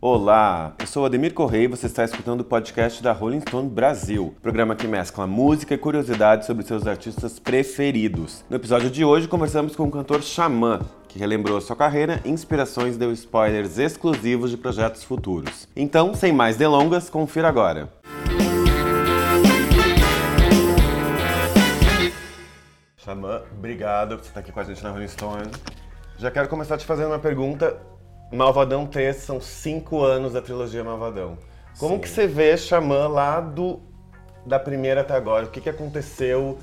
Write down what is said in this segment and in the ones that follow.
Olá, eu sou Ademir Correia e você está escutando o podcast da Rolling Stone Brasil, programa que mescla música e curiosidades sobre seus artistas preferidos. No episódio de hoje, conversamos com o cantor Xamã, que relembrou sua carreira, inspirações e deu spoilers exclusivos de projetos futuros. Então, sem mais delongas, confira agora. Xamã, obrigado por estar aqui com a gente na Rolling Stone. Já quero começar te fazendo uma pergunta Malvadão 3 são cinco anos da trilogia Malvadão. Como Sim. que você vê Xamã lá do, da primeira até agora? O que, que aconteceu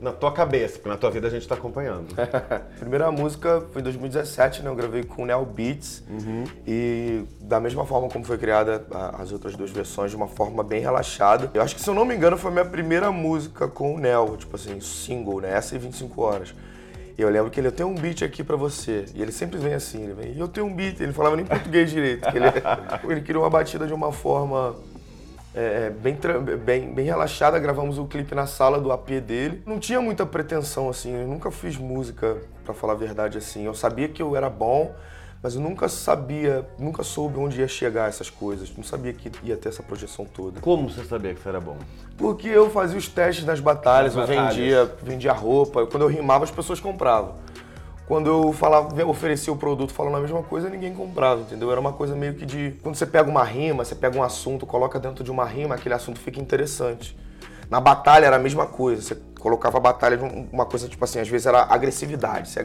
na tua cabeça? Porque na tua vida a gente está acompanhando. primeira música foi em 2017, né? Eu gravei com o Neo Beats. Uhum. E da mesma forma como foi criada as outras duas versões, de uma forma bem relaxada. Eu acho que, se eu não me engano, foi a minha primeira música com o Neo, tipo assim, single, né? Essa e 25 horas. E eu lembro que ele, eu tenho um beat aqui pra você. E ele sempre vem assim, ele vem, eu tenho um beat. Ele falava nem português direito. ele, ele criou uma batida de uma forma é, é bem, bem, bem relaxada. Gravamos o clipe na sala do AP dele. Não tinha muita pretensão, assim. Eu nunca fiz música, para falar a verdade, assim. Eu sabia que eu era bom, mas eu nunca sabia, nunca soube onde ia chegar essas coisas. Não sabia que ia ter essa projeção toda. Como você sabia que você era bom? Porque eu fazia os testes nas batalhas, nas eu batalhas. vendia, vendia roupa. Quando eu rimava, as pessoas compravam. Quando eu falava, oferecia o produto falando a mesma coisa, ninguém comprava, entendeu? Era uma coisa meio que de. Quando você pega uma rima, você pega um assunto, coloca dentro de uma rima, aquele assunto fica interessante. Na batalha era a mesma coisa. Você colocava a batalha de uma coisa, tipo assim, às vezes era agressividade. Você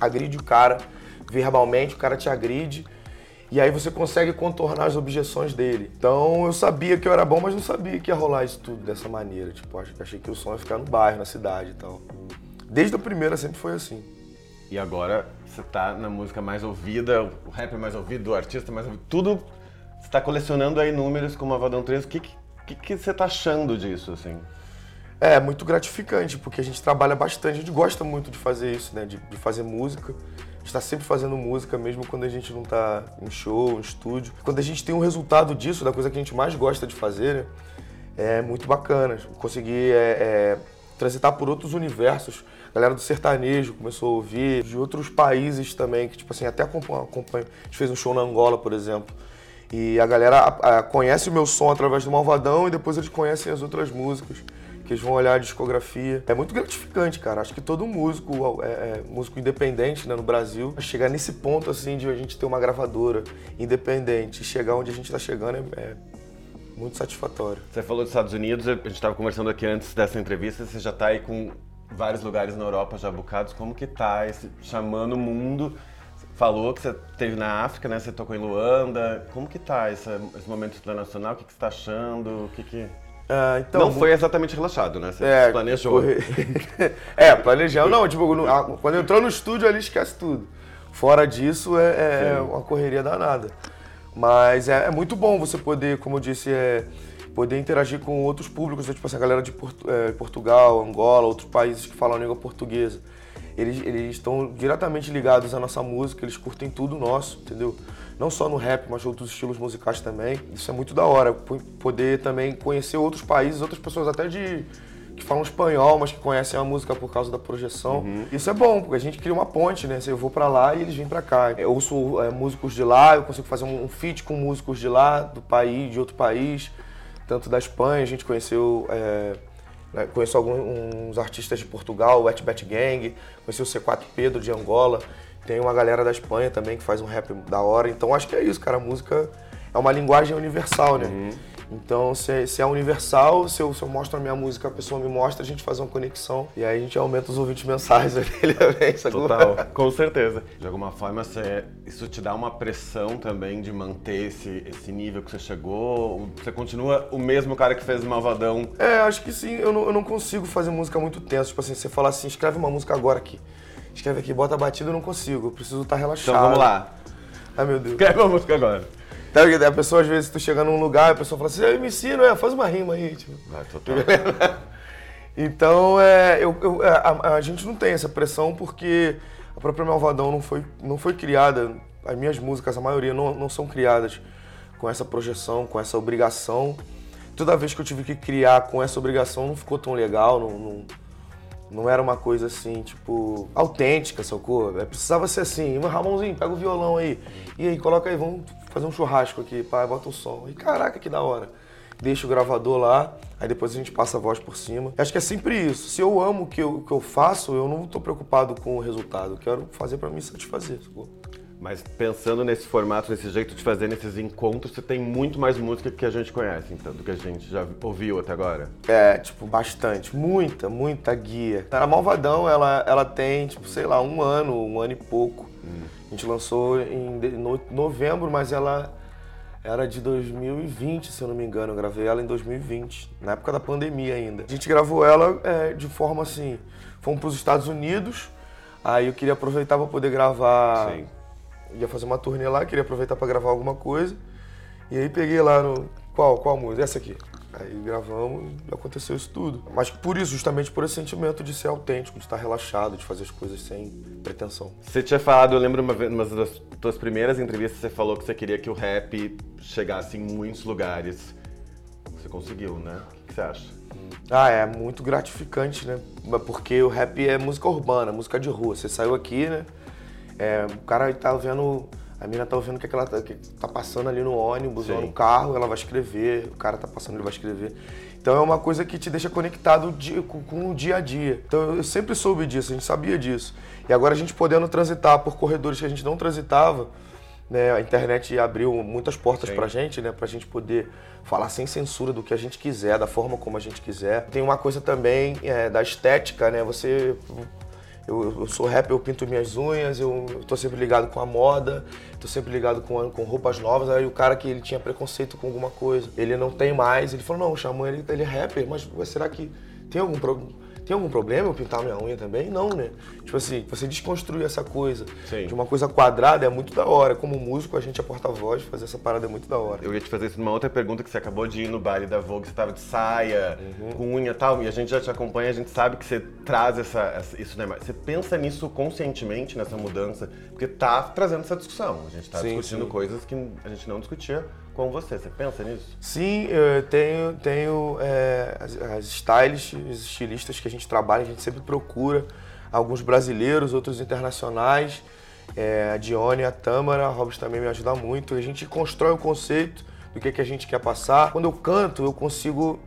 agride o cara verbalmente, o cara te agride. E aí você consegue contornar as objeções dele. Então eu sabia que eu era bom, mas não sabia que ia rolar isso tudo dessa maneira. Tipo, achei que o som ia ficar no bairro, na cidade e tal. Desde a primeira sempre foi assim. E agora você tá na música mais ouvida, o rap mais ouvido, o artista mais ouvido, tudo. Você tá colecionando aí números como a Vadão 3. O que, que, que você tá achando disso, assim? É, muito gratificante, porque a gente trabalha bastante, a gente gosta muito de fazer isso, né? De, de fazer música está sempre fazendo música, mesmo quando a gente não está em show, em estúdio. Quando a gente tem um resultado disso, da coisa que a gente mais gosta de fazer, né, é muito bacana. Conseguir é, é, transitar por outros universos. A galera do sertanejo começou a ouvir, de outros países também, que tipo assim, até acompanha. acompanha. A gente fez um show na Angola, por exemplo. E a galera a, a, conhece o meu som através do Malvadão e depois eles conhecem as outras músicas que eles vão olhar a discografia. É muito gratificante, cara. Acho que todo músico, é, é, músico independente né, no Brasil, chegar nesse ponto assim de a gente ter uma gravadora independente, chegar onde a gente está chegando é, é muito satisfatório. Você falou dos Estados Unidos, a gente estava conversando aqui antes dessa entrevista, você já está aí com vários lugares na Europa já bucados. Como que tá esse chamando o mundo? Falou que você esteve na África, né? Você tocou em Luanda. Como que tá esse, esse momento internacional? O que, que você está achando? O que que... Ah, então, não foi exatamente relaxado, né? Você é, planejou. Corre... é, planejando. Não, tipo, no, quando entrou no estúdio ali, esquece tudo. Fora disso, é, é uma correria danada. Mas é, é, muito bom você poder, como eu disse, é, poder interagir com outros públicos, tipo assim, a galera de Portu é, Portugal, Angola, outros países que falam a língua portuguesa. Eles, eles estão diretamente ligados à nossa música, eles curtem tudo nosso, entendeu? Não só no rap, mas outros estilos musicais também. Isso é muito da hora, poder também conhecer outros países, outras pessoas até de que falam espanhol, mas que conhecem a música por causa da projeção. Uhum. Isso é bom, porque a gente cria uma ponte, né? Eu vou para lá e eles vêm para cá. Eu ouço é, músicos de lá, eu consigo fazer um feat com músicos de lá, do país, de outro país, tanto da Espanha, a gente conheceu. É, né, conheço alguns artistas de Portugal, o Wet Bat Gang, conheci o C4 Pedro de Angola. Tem uma galera da Espanha também que faz um rap da hora. Então acho que é isso, cara. A música é uma linguagem universal, né? Uhum. Então, se, se, é universal, se eu, se eu mostro a minha música, a pessoa me mostra, a gente faz uma conexão. E aí a gente aumenta os ouvintes mensais dele também, sacou? Total, com certeza. De alguma forma, você, isso te dá uma pressão também de manter esse, esse nível que você chegou? Você continua o mesmo cara que fez o Malvadão? É, acho que sim. Eu não, eu não consigo fazer música muito tensa. Tipo assim, você fala assim, escreve uma música agora aqui escreve aqui, bota batida, eu não consigo. Eu preciso estar tá relaxado. Então vamos lá. Ai, meu Deus. Escreve uma música agora. Tá, a pessoa, às vezes, tu chega num lugar, a pessoa fala assim, me ensina, é, faz uma rima aí. Tipo. Vai, total. então, é, eu, eu é, a, a, gente não tem essa pressão porque a própria Malvadão não foi, não foi criada, as minhas músicas, a maioria, não, não são criadas com essa projeção, com essa obrigação. Toda vez que eu tive que criar com essa obrigação, não ficou tão legal, não, não não era uma coisa assim, tipo, autêntica, sacou? É, precisava ser assim, Ramonzinho, pega o violão aí. E aí, coloca aí, vamos fazer um churrasco aqui, pai, bota o som. E caraca, que da hora. Deixa o gravador lá, aí depois a gente passa a voz por cima. Acho que é sempre isso. Se eu amo o que eu, que eu faço, eu não tô preocupado com o resultado. Eu quero fazer para me satisfazer. Sacou? Mas pensando nesse formato, nesse jeito de fazer, nesses encontros, você tem muito mais música que a gente conhece, então, do que a gente já ouviu até agora. É, tipo, bastante. Muita, muita guia. A Malvadão, ela, ela tem, tipo, sei lá, um ano, um ano e pouco. Hum. A gente lançou em no, novembro, mas ela era de 2020, se eu não me engano. Eu gravei ela em 2020, na época da pandemia ainda. A gente gravou ela é, de forma assim: fomos para os Estados Unidos, aí eu queria aproveitar para poder gravar. Sim. Ia fazer uma turnê lá, queria aproveitar para gravar alguma coisa. E aí peguei lá no. Qual? Qual música? Essa aqui. Aí gravamos e aconteceu isso tudo. Mas por isso, justamente por esse sentimento de ser autêntico, de estar relaxado, de fazer as coisas sem pretensão. Você tinha falado, eu lembro uma, uma das tuas primeiras entrevistas, você falou que você queria que o rap chegasse em muitos lugares. Você conseguiu, né? O que você acha? Ah, é muito gratificante, né? Porque o rap é música urbana, música de rua. Você saiu aqui, né? É, o cara tá vendo a mina tá ouvindo o que, ela tá, que tá passando ali no ônibus Sim. ou no carro, ela vai escrever, o cara tá passando, ele vai escrever. Então é uma coisa que te deixa conectado com, com, o dia a dia. Então eu sempre soube disso, a gente sabia disso. E agora a gente podendo transitar por corredores que a gente não transitava, né, a internet abriu muitas portas Sim. pra gente, né, pra gente poder falar sem censura do que a gente quiser, da forma como a gente quiser. Tem uma coisa também é, da estética, né, você eu, eu, sou rapper, eu pinto minhas unhas, eu, eu tô sempre ligado com a moda, tô sempre ligado com, com roupas novas. Aí o cara que ele tinha preconceito com alguma coisa, ele não tem mais. Ele falou, não, o Xamã, ele, ele é rapper, mas será que tem algum problema? Tem algum problema eu pintar minha unha também? Não, né? Tipo assim, você desconstruir essa coisa Sim. de uma coisa quadrada é muito da hora. Como músico, a gente é porta-voz, fazer essa parada é muito da hora. Eu ia te fazer isso numa outra pergunta que você acabou de ir no baile da Vogue, você tava de saia, uhum. com unha e tal, e a gente já te acompanha, a gente sabe que você traz essa, essa isso, né? Você pensa nisso conscientemente, nessa mudança, porque tá trazendo essa discussão. A gente tá sim, discutindo sim. coisas que a gente não discutia com você. Você pensa nisso? Sim, eu tenho, tenho é, as, as stylists, os estilistas que a gente trabalha, a gente sempre procura alguns brasileiros, outros internacionais. É, a Dione, a Tâmara, a Robson também me ajuda muito. A gente constrói o conceito do que, que a gente quer passar. Quando eu canto, eu consigo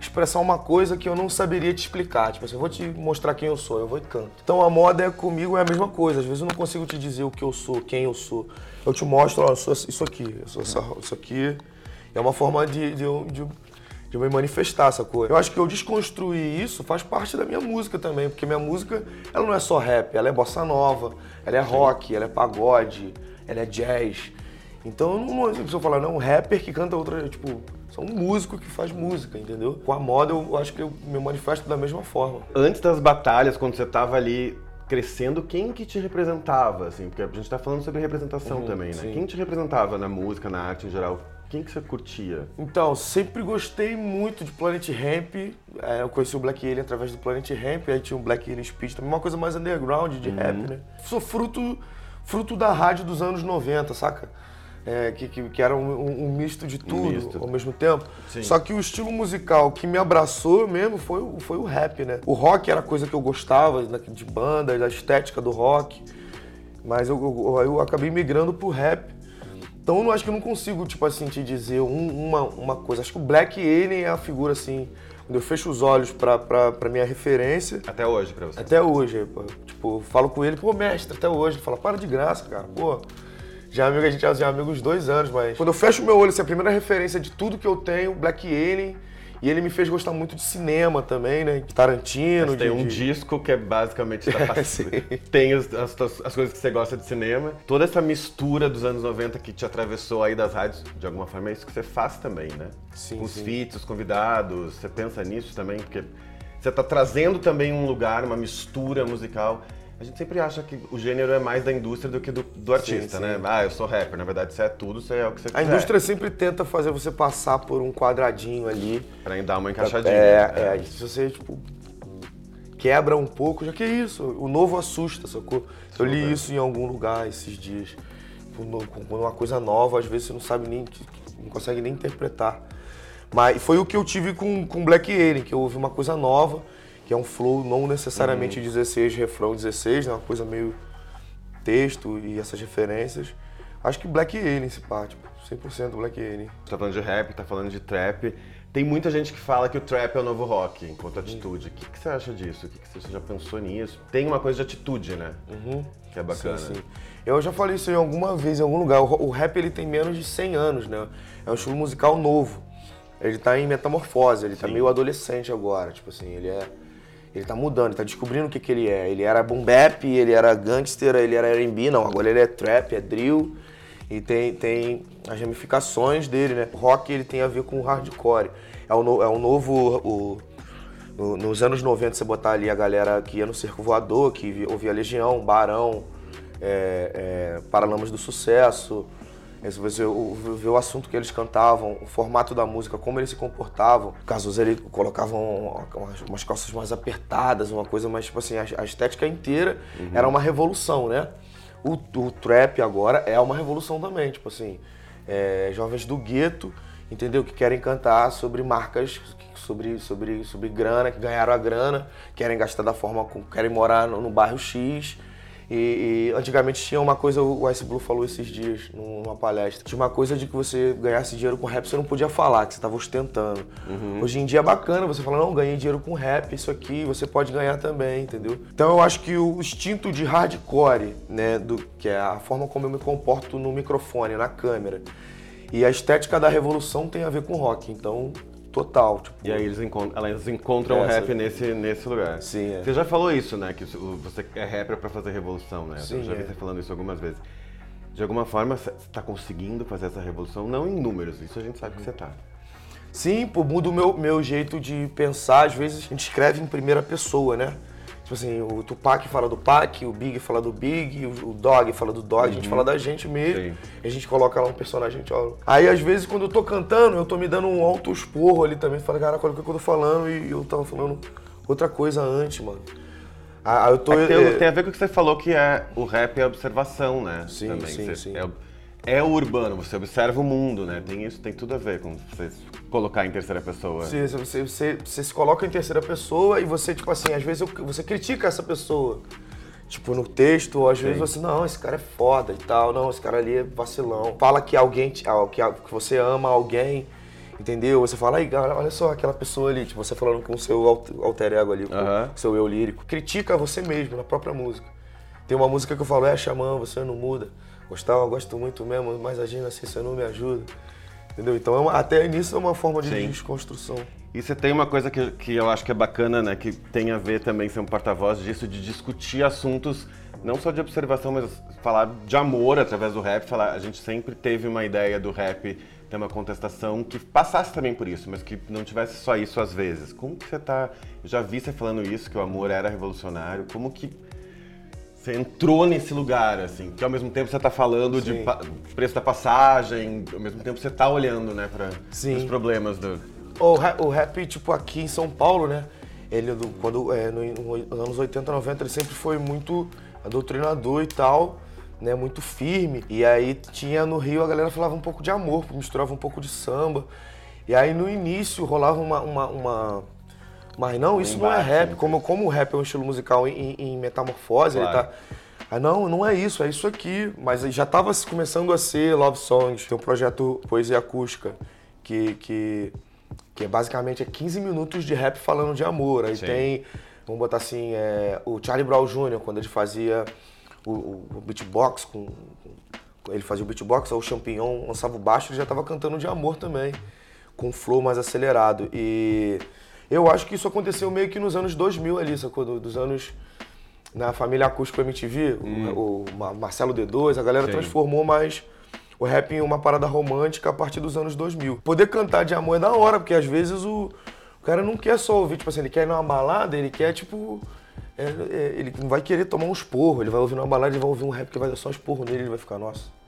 expressar uma coisa que eu não saberia te explicar. Tipo assim, eu vou te mostrar quem eu sou, eu vou e canto. Então a moda é comigo é a mesma coisa. Às vezes eu não consigo te dizer o que eu sou, quem eu sou. Eu te mostro, ó, eu sou isso aqui, eu sou isso aqui. É uma forma de, de, de, de me manifestar essa coisa. Eu acho que eu desconstruir isso faz parte da minha música também, porque minha música, ela não é só rap, ela é bossa nova, ela é rock, ela é pagode, ela é jazz. Então eu não, não preciso falar, não, um rapper que canta outra, tipo, sou um músico que faz música, entendeu? Com a moda eu acho que eu me manifesto da mesma forma. Antes das batalhas, quando você tava ali crescendo, quem que te representava, assim? Porque a gente tá falando sobre representação uhum, também, né? Sim. Quem te representava na música, na arte em geral? Quem que você curtia? Então, sempre gostei muito de Planet Ramp. É, eu conheci o Black Alien através do Planet Ramp, aí tinha o Black Alien Speed, também uma coisa mais underground de uhum. rap, né? Sou fruto, fruto da rádio dos anos 90, saca? É, que, que, que, era um, um, misto de tudo um misto. ao mesmo tempo. Sim. Só que o estilo musical que me abraçou mesmo foi, foi o rap, né? O rock era coisa que eu gostava, de banda, da estética do rock. Mas eu, eu, eu acabei migrando pro rap. Então eu não acho que eu não consigo, tipo assim, te dizer um, uma, uma coisa. Acho que o Black Alien é a figura, assim, quando eu fecho os olhos pra, pra, pra minha referência. Até hoje, pra você? Até hoje. Tipo, falo com ele, pô, mestre, até hoje. Ele fala, para de graça, cara, pô. Já é amigo, a gente já é amigos dois anos, mas quando eu fecho meu olho, assim, a primeira referência de tudo que eu tenho, Black Alien, e ele me fez gostar muito de cinema também, né? De Tarantino. Mas tem de, um de... disco que é basicamente da Tem as, as, as, coisas que você gosta de cinema. Toda essa mistura dos anos 90 que te atravessou aí das rádios, de alguma forma é isso que você faz também, né? Sim. Com os sim. feats, os convidados. Você pensa nisso também? Porque você está trazendo também um lugar, uma mistura musical. A gente sempre acha que o gênero é mais da indústria do que do, do artista, sim, né? sim. né? Ah, eu sou rapper. Na verdade, isso é tudo, isso é o que você quiser. A indústria sempre tenta fazer você passar por um quadradinho ali. Pra dar uma encaixadinha. É, é. Se você, tipo, quebra um pouco, já que é isso. O novo assusta, sacou? Eu li isso em algum lugar esses dias. Quando uma coisa nova, às vezes você não sabe nem, não consegue nem interpretar. Mas foi o que eu tive com, com Black Alien, que eu ouvi uma coisa nova que é um flow não necessariamente uhum. 16, refrão 16, né? Uma coisa meio texto e essas referências. Acho que Black Alien esse pá, tipo, 100% Black Alien. Tá falando de rap, tá falando de trap. Tem muita gente que fala que o trap é o novo rock, enquanto atitude. O que, que você acha disso? O que, que você já pensou nisso? Tem uma coisa de atitude, né? Uhum. Que é bacana. Sim, sim. Eu já falei isso em alguma vez, em algum lugar. O, rap ele tem menos de 100 anos, né? É um estilo musical novo. Ele tá em metamorfose, ele tá meio adolescente agora. Tipo assim, ele é. Ele tá mudando, tá descobrindo o que, que ele é. Ele era boom bap, ele era gangster, ele era R&B, não. Agora ele é trap, é drill. E tem, tem as ramificações dele, né? O rock ele tem a ver com o hardcore. É um, no, é um novo. O, no, nos anos 90, você botar ali a galera que ia no Circo Voador, que ouvia Legião, Barão, é, é, Paralamas do Sucesso. Se você vê o assunto que eles cantavam, o formato da música, como eles se comportavam. Casos ele colocavam umas, umas, calças mais apertadas, uma coisa mais, tipo assim, a, a estética inteira uhum. era uma revolução, né? O, o, trap agora é uma revolução também, tipo assim, é, jovens do gueto, entendeu? Que querem cantar sobre marcas, sobre, sobre, sobre grana, que ganharam a grana, querem gastar da forma, querem morar no, no bairro X, e, e, antigamente tinha uma coisa, o Ice Blue falou esses dias numa palestra, tinha uma coisa de que você ganhasse dinheiro com rap, você não podia falar, que você estava ostentando. Uhum. Hoje em dia é bacana você falar, não, ganhei dinheiro com rap, isso aqui, você pode ganhar também, entendeu? Então eu acho que o instinto de hardcore, né, do, que é a forma como eu me comporto no microfone, na câmera, e a estética da revolução tem a ver com rock, então total. Tipo, e aí eles encontram, elas encontram o rap nesse, nesse lugar. Sim, é. Você já falou isso, né? Que você é rapper para fazer revolução, né? Sim, Eu já vi é. você falando isso algumas vezes. De alguma forma, você está conseguindo fazer essa revolução, não em números, isso a gente sabe que você está. Sim, pô, muda o meu, meu jeito de pensar. Às vezes a gente escreve em primeira pessoa, né? Tipo assim, o Tupac fala do Pac, o Big fala do Big, o Dog fala do Dog, uhum. a gente fala da gente mesmo. A gente coloca lá um personagem, ó. Aí às vezes quando eu tô cantando, eu tô me dando um alto esporro ali também. Fala, caraca, olha o que eu tô falando e eu tava falando outra coisa antes, mano. Ah, eu tô, é tem, é... tem, a ver com o que você falou que é o rap é observação, né? Sim, também. sim, você, sim. É, é o urbano, você observa o mundo, né? Tem isso, tem tudo a ver com você colocar em terceira pessoa. Sim, você, você, você se coloca em terceira pessoa e você, tipo assim, às vezes você critica essa pessoa. Tipo, no texto, ou às Sim. vezes você, não, esse cara é foda e tal, não, esse cara ali é vacilão. Fala que alguém, que, que você ama alguém, entendeu? Você fala, aí, olha só aquela pessoa ali, tipo, você falando com o seu alter ego ali, com o seu eu lírico. Critica você mesmo, na própria música. Tem uma música que eu falo, é, Xamã, você não muda. Gostava, gosto muito mesmo, mas agindo assim você não me ajuda. Entendeu? Então, é uma, até nisso é uma forma de Sim. desconstrução. E você tem uma coisa que, que eu acho que é bacana, né? Que tem a ver também ser um porta-voz disso, de discutir assuntos, não só de observação, mas falar de amor através do rap. Falar, a gente sempre teve uma ideia do rap ter uma contestação que passasse também por isso, mas que não tivesse só isso às vezes. Como que você tá. Eu já vi você falando isso, que o amor era revolucionário. Como que você entrou nesse lugar, assim, que ao mesmo tempo você está falando Sim. de preço da passagem, ao mesmo tempo você está olhando, né, para os problemas do... O rap, o rap, tipo, aqui em São Paulo, né, ele, quando, é, no, nos anos 80, 90, ele sempre foi muito doutrinador e tal, né, muito firme. E aí tinha no Rio, a galera falava um pouco de amor, misturava um pouco de samba. E aí no início rolava uma, uma, uma mas não, isso não é rap. Né? Como, como o rap é um estilo musical em, em metamorfose, claro. ele tá. Ah, não, não é isso, é isso aqui. Mas já estava começando a ser Love Songs. Tem um projeto Poesia Acústica, que, que, que é basicamente é 15 minutos de rap falando de amor. Aí Sim. tem, vamos botar assim, é, o Charlie Brown Jr., quando ele fazia o, o beatbox, com, com, ele fazia o beatbox, o Champignon lançava o baixo, ele já estava cantando de amor também, com um flow mais acelerado. E eu acho que isso aconteceu meio que nos anos 2000 ali, sacou? Dos anos na família Acústico MTV, hum. o, o, Marcelo D2, a galera Sim. transformou mais o rap em uma parada romântica a partir dos anos 2000. Poder cantar de amor é da hora, porque às vezes o, o cara não quer só ouvir, tipo assim, ele quer ir numa balada, ele quer, tipo. É, é, ele não vai querer tomar um esporro, ele vai ouvir numa balada, ele vai ouvir um rap que vai dar só um esporro nele, ele vai ficar, nossa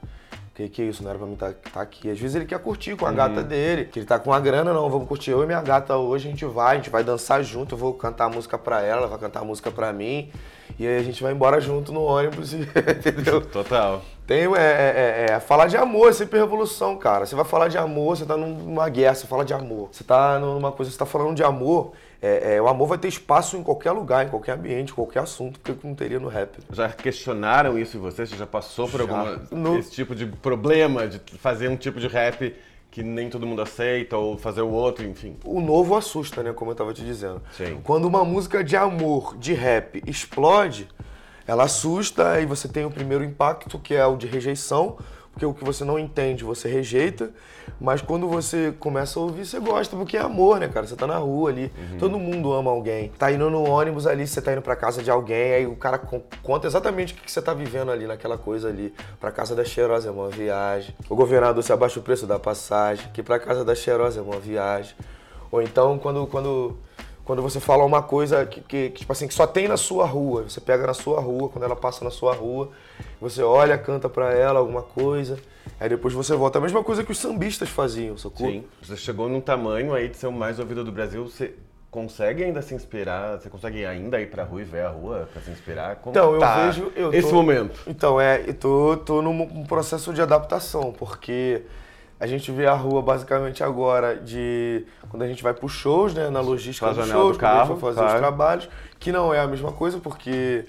que, que isso, não era pra mim estar tá, tá aqui. Às vezes ele quer curtir com a uhum. gata dele, que ele tá com a grana, não, vamos curtir eu e minha gata hoje, a gente vai, a gente vai dançar junto, eu vou cantar a música pra ela, ela vai cantar a música pra mim, e aí a gente vai embora junto no ônibus, entendeu? Total. Tem, é, é, é, é, falar de amor, é sempre revolução, cara. Você vai falar de amor, você tá numa guerra, você fala de amor. Você tá numa coisa, você tá falando de amor, é, é, o amor vai ter espaço em qualquer lugar, em qualquer ambiente, qualquer assunto, porque não teria no rap. Já questionaram isso em você? Você já passou por já. alguma no... esse tipo de problema de fazer um tipo de rap que nem todo mundo aceita, ou fazer o outro, enfim. O novo assusta, né? Como eu tava te dizendo. Sim. Quando uma música de amor, de rap, explode, ela assusta e você tem o primeiro impacto, que é o de rejeição, porque o que você não entende você rejeita, mas quando você começa a ouvir, você gosta, porque é amor, né, cara? Você tá na rua ali, uhum. todo mundo ama alguém. Tá indo no ônibus ali, você tá indo pra casa de alguém, aí o cara conta exatamente o que você tá vivendo ali naquela coisa ali. Pra casa da cheirosa é uma viagem. O governador se abaixa o preço da passagem, que pra casa da cheirosa é uma viagem. Ou então, quando, quando quando você fala uma coisa que, que, que, tipo assim, que só tem na sua rua. Você pega na sua rua, quando ela passa na sua rua, você olha, canta para ela alguma coisa, aí depois você volta. A mesma coisa que os sambistas faziam, sacou? Sim. Você chegou num tamanho aí de ser o mais ouvido do Brasil, você consegue ainda se inspirar? Você consegue ainda ir pra rua e ver a rua pra se inspirar? Como então, tá eu vejo. Eu esse tô, momento. Então, é, eu tô, tô num processo de adaptação, porque a gente vê a rua basicamente agora de quando a gente vai para os shows, né, na logística Faz dos shows, do carro, a gente vai fazer claro. os trabalhos, que não é a mesma coisa porque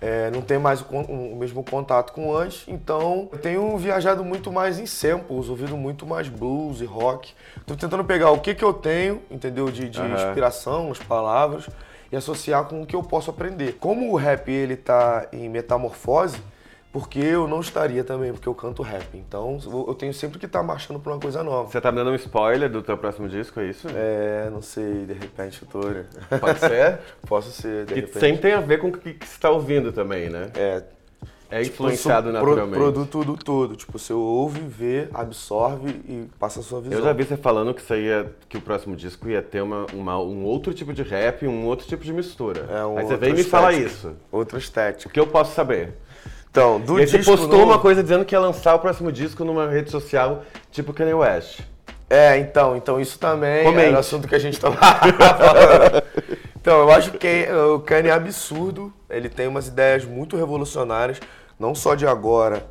é, não tem mais o, o, mesmo contato com antes, então eu tenho viajado muito mais em samples, ouvido muito mais blues e rock. Estou tentando pegar o que, que eu tenho, entendeu, de, de uhum. inspiração, as palavras, e associar com o que eu posso aprender. Como o rap ele tá em metamorfose, porque eu não estaria também, porque eu canto rap. Então eu tenho sempre que estar tá marchando por uma coisa nova. Você tá me dando um spoiler do teu próximo disco, é isso? É, não sei, de repente, tutor. Pode ser? Posso ser, de que repente. sempre tem a ver com o que, você está ouvindo também, né? É. É tipo, influenciado naturalmente. Produto do todo. Tipo, você ouve, vê, absorve e passa a sua visão. Eu já vi você falando que, ia, que o próximo disco ia ter uma, uma um outro tipo de rap, um outro tipo de mistura. É, um Aí você vem e me fala isso. Outra estética. O que eu posso saber? Então, do e disco você postou uma coisa dizendo que ia lançar o próximo disco numa rede social tipo Kanye West. É, então, então isso também Comente. era o assunto que a gente estava falando. Então, eu acho que o Kanye é absurdo, ele tem umas ideias muito revolucionárias, não só de agora,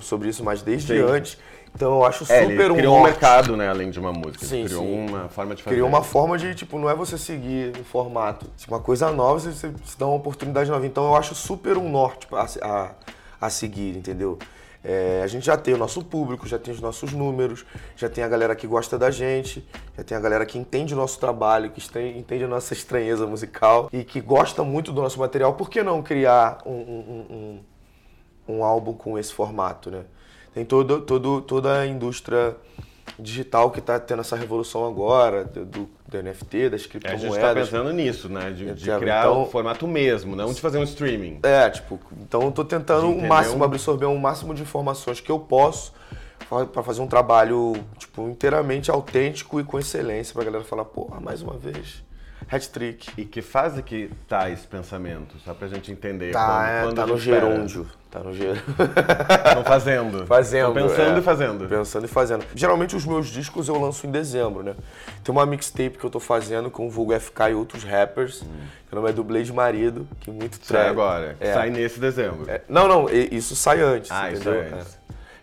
sobre isso, mas desde Sim. antes. Então eu acho é, super ele um criou um mercado, né, além de uma música. Sim, criou sim. uma forma de fazer. Criou uma forma de, tipo, não é você seguir um formato. Tipo, uma coisa nova, você, você, dá uma oportunidade nova. Então eu acho super um norte a, a, a seguir, entendeu? É, a gente já tem o nosso público, já tem os nossos números, já tem a galera que gosta da gente, já tem a galera que entende o nosso trabalho, que entende a nossa estranheza musical e que gosta muito do nosso material. Por que não criar um, um, um, um álbum com esse formato, né? Tem todo, todo, toda a indústria digital que está tendo essa revolução agora, do, do NFT, das criptomoedas. É, a gente está pensando nisso, né? De, de criar então, o formato mesmo, não de fazer um streaming. É, tipo, então eu estou tentando o máximo absorver o máximo de informações que eu posso para fazer um trabalho, tipo, inteiramente autêntico e com excelência, para a galera falar, porra, mais uma vez hat-trick. E que fase que tá esse pensamento? Só pra gente entender. Tá, quando, é, quando tá no gerúndio. Tá no gerúndio. Estão fazendo. Fazendo. Tão pensando é, e fazendo. Pensando e fazendo. Geralmente os meus discos eu lanço em dezembro, né? Tem uma mixtape que eu tô fazendo com o Vulgo FK e outros rappers, hum. que o nome é do Blade Marido, que muito Sai agora. É. Sai nesse dezembro. É. Não, não, isso sai antes. Ah, entendeu? isso sai antes.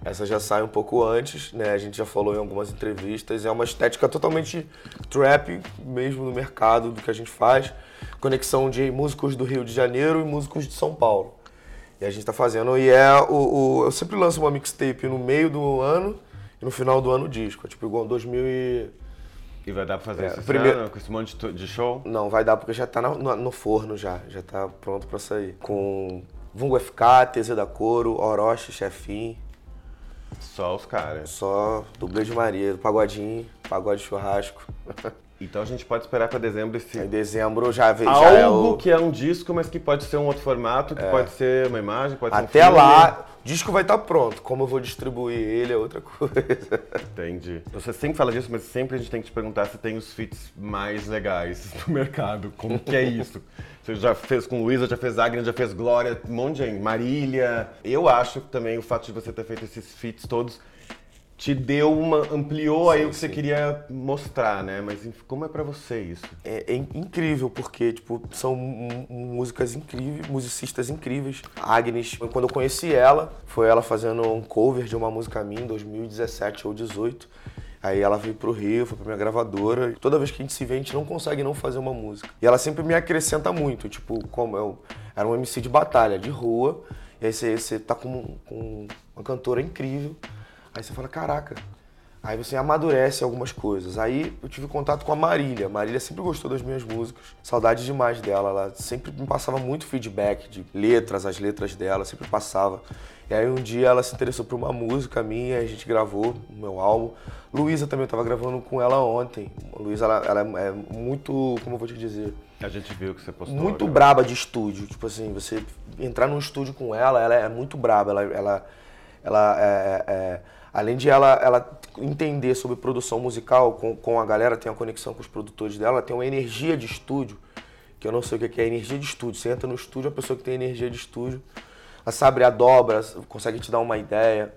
Essa já sai um pouco antes, né? A gente já falou em algumas entrevistas. É uma estética totalmente trap, mesmo no mercado, do que a gente faz. Conexão de músicos do Rio de Janeiro e músicos de São Paulo. E a gente tá fazendo. E é o. o eu sempre lanço uma mixtape no meio do ano e no final do ano o disco. É tipo igual 2000 e. E vai dar pra fazer é, primeiro... ano, com esse monte de show? Não, vai dar porque já tá no, no, no forno já. Já tá pronto pra sair. Com Vungo FK, TZ da Coro, Orochi, Chefim. Só os caras. Só dublê de Maria, pagodinho, pagode churrasco. Então a gente pode esperar para dezembro esse. Em dezembro já veio. Algo já é o... que é um disco, mas que pode ser um outro formato, que é. pode ser uma imagem, pode Até ser um lá, o disco vai estar tá pronto. Como eu vou distribuir ele é outra coisa. Entendi. Você sempre fala disso, mas sempre a gente tem que te perguntar se tem os feats mais legais do mercado. Como que é isso? Você já fez com Luísa, já fez Agnes, já fez Glória, um monte de gente. Marília. Eu acho que também o fato de você ter feito esses feats todos te deu uma. ampliou sim, aí o que sim. você queria mostrar, né? Mas como é para você isso? É, é, incrível, porque, tipo, são músicas incríveis, musicistas incríveis. A Agnes, quando eu conheci ela, foi ela fazendo um cover de uma música minha em 2017 ou 2018. Aí ela veio pro Rio, foi pra minha gravadora. Toda vez que a gente se vê, a gente não consegue não fazer uma música. E ela sempre me acrescenta muito, tipo, como eu era um MC de batalha, de rua. E aí você, você tá com, com uma cantora incrível Aí você fala, caraca. Aí você amadurece algumas coisas. Aí eu tive contato com a Marília. A Marília sempre gostou das minhas músicas. Saudade demais dela. Ela sempre me passava muito feedback de letras, as letras dela, sempre passava. E aí um dia ela se interessou por uma música minha, a gente gravou o meu álbum. Luísa também, eu tava gravando com ela ontem. Luísa, ela, ela, é muito, como eu vou te dizer? A gente viu que você postou. Muito braba de estúdio. Tipo assim, você entrar num estúdio com ela, ela é muito braba. Ela, ela, ela é, é além de ela, ela entender sobre produção musical com, com a galera, tem a conexão com os produtores dela, tem uma energia de estúdio, que eu não sei o que é energia de estúdio. Você entra no estúdio, a pessoa que tem energia de estúdio, ela sabe a dobra, consegue te dar uma ideia.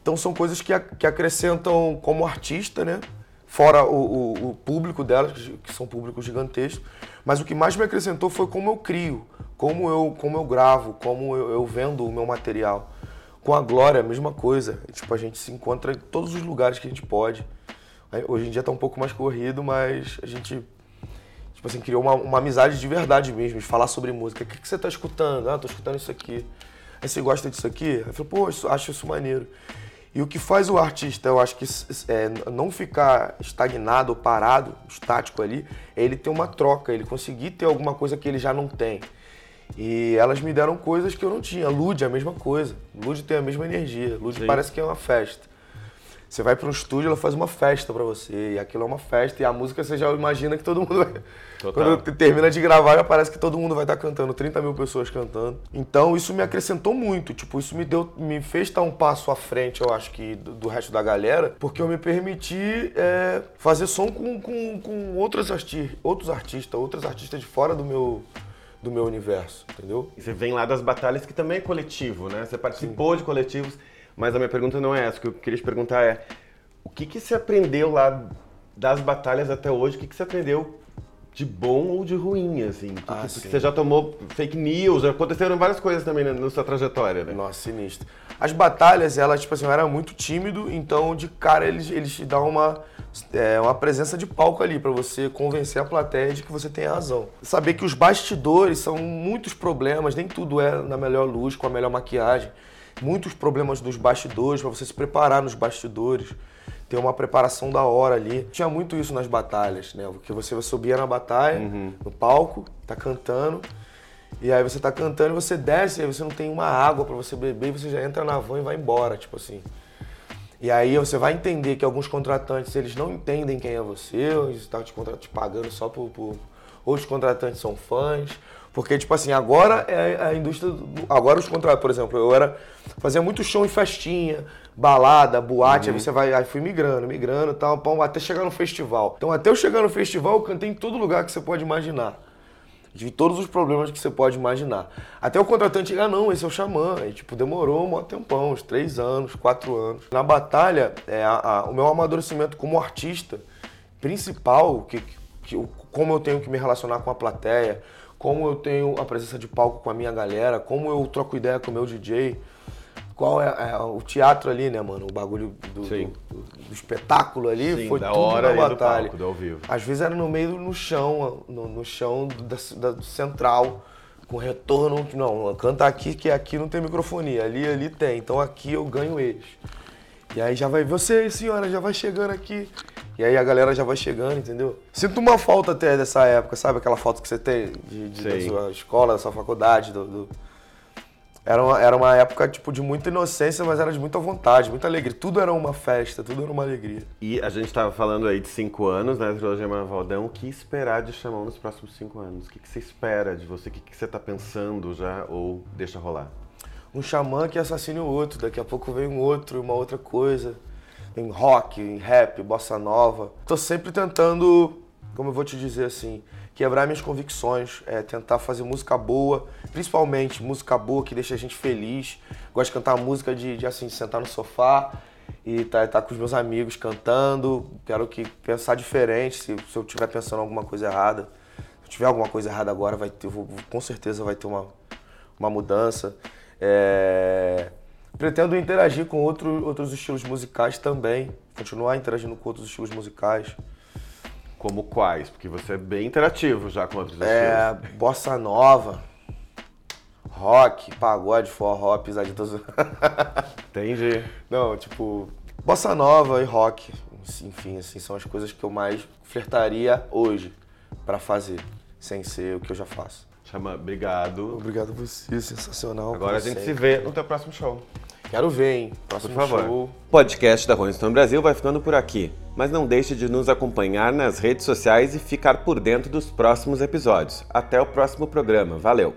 Então são coisas que, que acrescentam como artista, né? Fora o, o, o público dela, que são públicos gigantescos. Mas o que mais me acrescentou foi como eu crio, como eu, como eu gravo, como eu, eu vendo o meu material. Com a Glória, a mesma coisa. Tipo, a gente se encontra em todos os lugares que a gente pode. Hoje em dia tá um pouco mais corrido, mas a gente tipo assim, criou uma, uma amizade de verdade mesmo, de falar sobre música. O que, que você tá escutando? Ah, tô escutando isso aqui. Aí você gosta disso aqui? Eu falo, pô, isso, acho isso maneiro. E o que faz o artista, eu acho que é, não ficar estagnado ou parado, estático ali, é ele ter uma troca, ele conseguir ter alguma coisa que ele já não tem. E elas me deram coisas que eu não tinha. Lud é a mesma coisa. Lud tem a mesma energia. Lud Sim. parece que é uma festa. Você vai para um estúdio, ela faz uma festa para você. E aquilo é uma festa. E a música você já imagina que todo mundo vai. Total. Quando termina de gravar, já parece que todo mundo vai estar tá cantando, 30 mil pessoas cantando. Então isso me acrescentou muito. Tipo, isso me deu. me fez estar um passo à frente, eu acho que, do, do resto da galera, porque eu me permiti é, fazer som com, com, com outros, arti outros artistas, outros artistas de fora do meu do meu universo, entendeu? E você vem lá das batalhas que também é coletivo, né? Você participou Sim. de coletivos, mas a minha pergunta não é essa. O que eu queria te perguntar é o que, que você aprendeu lá das batalhas até hoje? O que, que você aprendeu de bom ou de ruim, assim? Que, ah, que você já tomou fake news, aconteceram várias coisas também na, na sua trajetória, né? Nossa, sinistro. As batalhas, elas, tipo assim, eu era muito tímido, então de cara eles, eles te dão uma é uma presença de palco ali para você convencer a plateia de que você tem razão. Saber que os bastidores são muitos problemas, nem tudo é na melhor luz, com a melhor maquiagem. Muitos problemas dos bastidores, para você se preparar nos bastidores, ter uma preparação da hora ali. Tinha muito isso nas batalhas, né? Porque você subia na batalha, uhum. no palco, tá cantando, e aí você tá cantando e você desce, e aí você não tem uma água para você beber, e você já entra na van e vai embora, tipo assim. E aí você vai entender que alguns contratantes, eles não entendem quem é você, eles estão te, te pagando só por, por... Outros contratantes são fãs. Porque, tipo assim, agora é a indústria. Do... Agora os contratos, por exemplo, eu era. Fazia muito show em festinha, balada, boate, uhum. aí você vai. Aí fui migrando, migrando e tal, até chegar no festival. Então, até eu chegar no festival, eu cantei em todo lugar que você pode imaginar de todos os problemas que você pode imaginar. Até o contratante, ah não, esse é o xamã. E tipo, demorou um tempão, uns três anos, quatro anos. Na batalha, é, a, a, o meu amadurecimento como artista principal, que, que, como eu tenho que me relacionar com a plateia, como eu tenho a presença de palco com a minha galera, como eu troco ideia com o meu DJ, qual é, é, o teatro ali, né, mano? O bagulho do, do, do, do espetáculo ali Sim, foi da tudo hora na batalha. Do palco, ao vivo. Às vezes era no meio, no chão, no, no chão da, da, central, com retorno. Não, canta aqui que aqui não tem microfonia, ali ali tem. Então aqui eu ganho eles. E aí já vai, você, senhora, já vai chegando aqui. E aí a galera já vai chegando, entendeu? Sinto uma falta até dessa época, sabe? Aquela falta que você tem de, de da sua escola, da sua faculdade, do, do era uma, era uma época, tipo, de muita inocência, mas era de muita vontade, muita alegria. Tudo era uma festa, tudo era uma alegria. E a gente estava falando aí de cinco anos, né, trilogia Valdão. O que esperar de Chamão nos próximos cinco anos? O que, que você espera de você? O que, que você está pensando já ou deixa rolar? Um xamã que assassine o outro. Daqui a pouco vem um outro, uma outra coisa. Em rock, em rap, bossa nova. Tô sempre tentando, como eu vou te dizer assim quebrar minhas convicções, é, tentar fazer música boa, principalmente música boa que deixa a gente feliz. Gosto de cantar música de, de assim, sentar no sofá e tá, tá com os meus amigos cantando. Quero que pensar diferente. Se, se eu estiver pensando alguma coisa errada, se tiver alguma coisa errada agora, vai ter, vou, com certeza vai ter uma, uma mudança. É, pretendo interagir com outro, outros estilos musicais também, continuar interagindo com outros estilos musicais. Como quais? Porque você é bem interativo já com outros é, estilos. Bossa nova, rock, pagode, forró, pisadinha. Entendi. Não, tipo, bossa nova e rock. Enfim, assim, são as coisas que eu mais flertaria hoje para fazer, sem ser o que eu já faço. Chama, obrigado. Obrigado a você, sensacional. Agora a gente sempre. se vê no teu próximo show. Quero ver, hein? Próximo Por favor. show. O podcast da Rolling Stone Brasil vai ficando por aqui. Mas não deixe de nos acompanhar nas redes sociais e ficar por dentro dos próximos episódios. Até o próximo programa. Valeu!